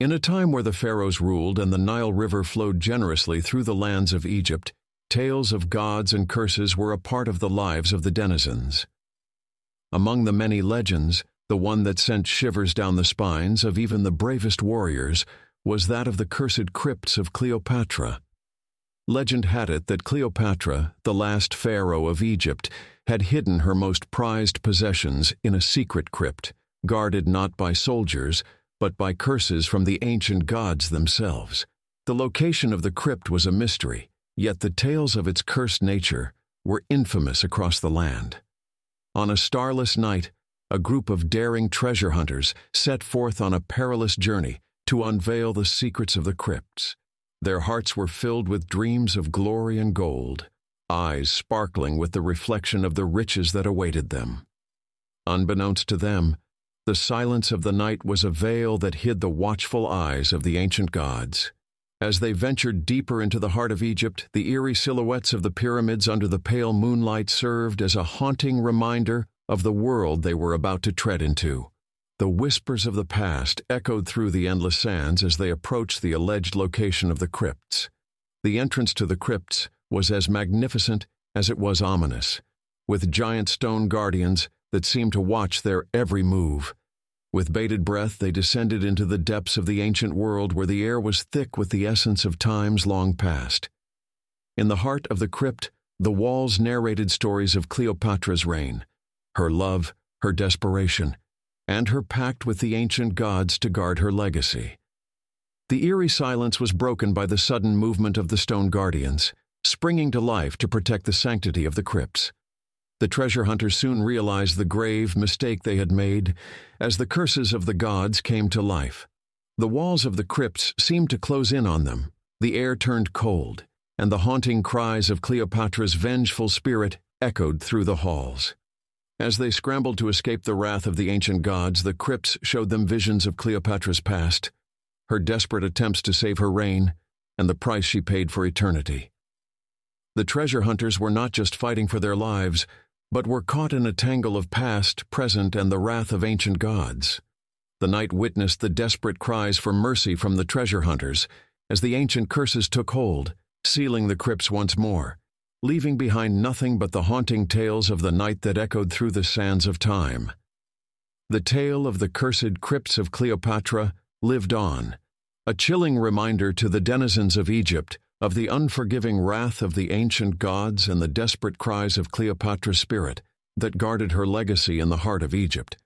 In a time where the pharaohs ruled and the Nile River flowed generously through the lands of Egypt, tales of gods and curses were a part of the lives of the denizens. Among the many legends, the one that sent shivers down the spines of even the bravest warriors was that of the cursed crypts of Cleopatra. Legend had it that Cleopatra, the last pharaoh of Egypt, had hidden her most prized possessions in a secret crypt, guarded not by soldiers, but by curses from the ancient gods themselves. The location of the crypt was a mystery, yet the tales of its cursed nature were infamous across the land. On a starless night, a group of daring treasure hunters set forth on a perilous journey to unveil the secrets of the crypts. Their hearts were filled with dreams of glory and gold, eyes sparkling with the reflection of the riches that awaited them. Unbeknownst to them, the silence of the night was a veil that hid the watchful eyes of the ancient gods. As they ventured deeper into the heart of Egypt, the eerie silhouettes of the pyramids under the pale moonlight served as a haunting reminder of the world they were about to tread into. The whispers of the past echoed through the endless sands as they approached the alleged location of the crypts. The entrance to the crypts was as magnificent as it was ominous, with giant stone guardians that seemed to watch their every move. With bated breath, they descended into the depths of the ancient world where the air was thick with the essence of times long past. In the heart of the crypt, the walls narrated stories of Cleopatra's reign, her love, her desperation, and her pact with the ancient gods to guard her legacy. The eerie silence was broken by the sudden movement of the stone guardians, springing to life to protect the sanctity of the crypts. The treasure hunters soon realized the grave mistake they had made as the curses of the gods came to life. The walls of the crypts seemed to close in on them. The air turned cold, and the haunting cries of Cleopatra's vengeful spirit echoed through the halls. As they scrambled to escape the wrath of the ancient gods, the crypts showed them visions of Cleopatra's past, her desperate attempts to save her reign, and the price she paid for eternity. The treasure hunters were not just fighting for their lives, but were caught in a tangle of past, present, and the wrath of ancient gods. The night witnessed the desperate cries for mercy from the treasure hunters as the ancient curses took hold, sealing the crypts once more, leaving behind nothing but the haunting tales of the night that echoed through the sands of time. The tale of the cursed crypts of Cleopatra lived on, a chilling reminder to the denizens of Egypt of the unforgiving wrath of the ancient gods and the desperate cries of Cleopatra's spirit that guarded her legacy in the heart of Egypt.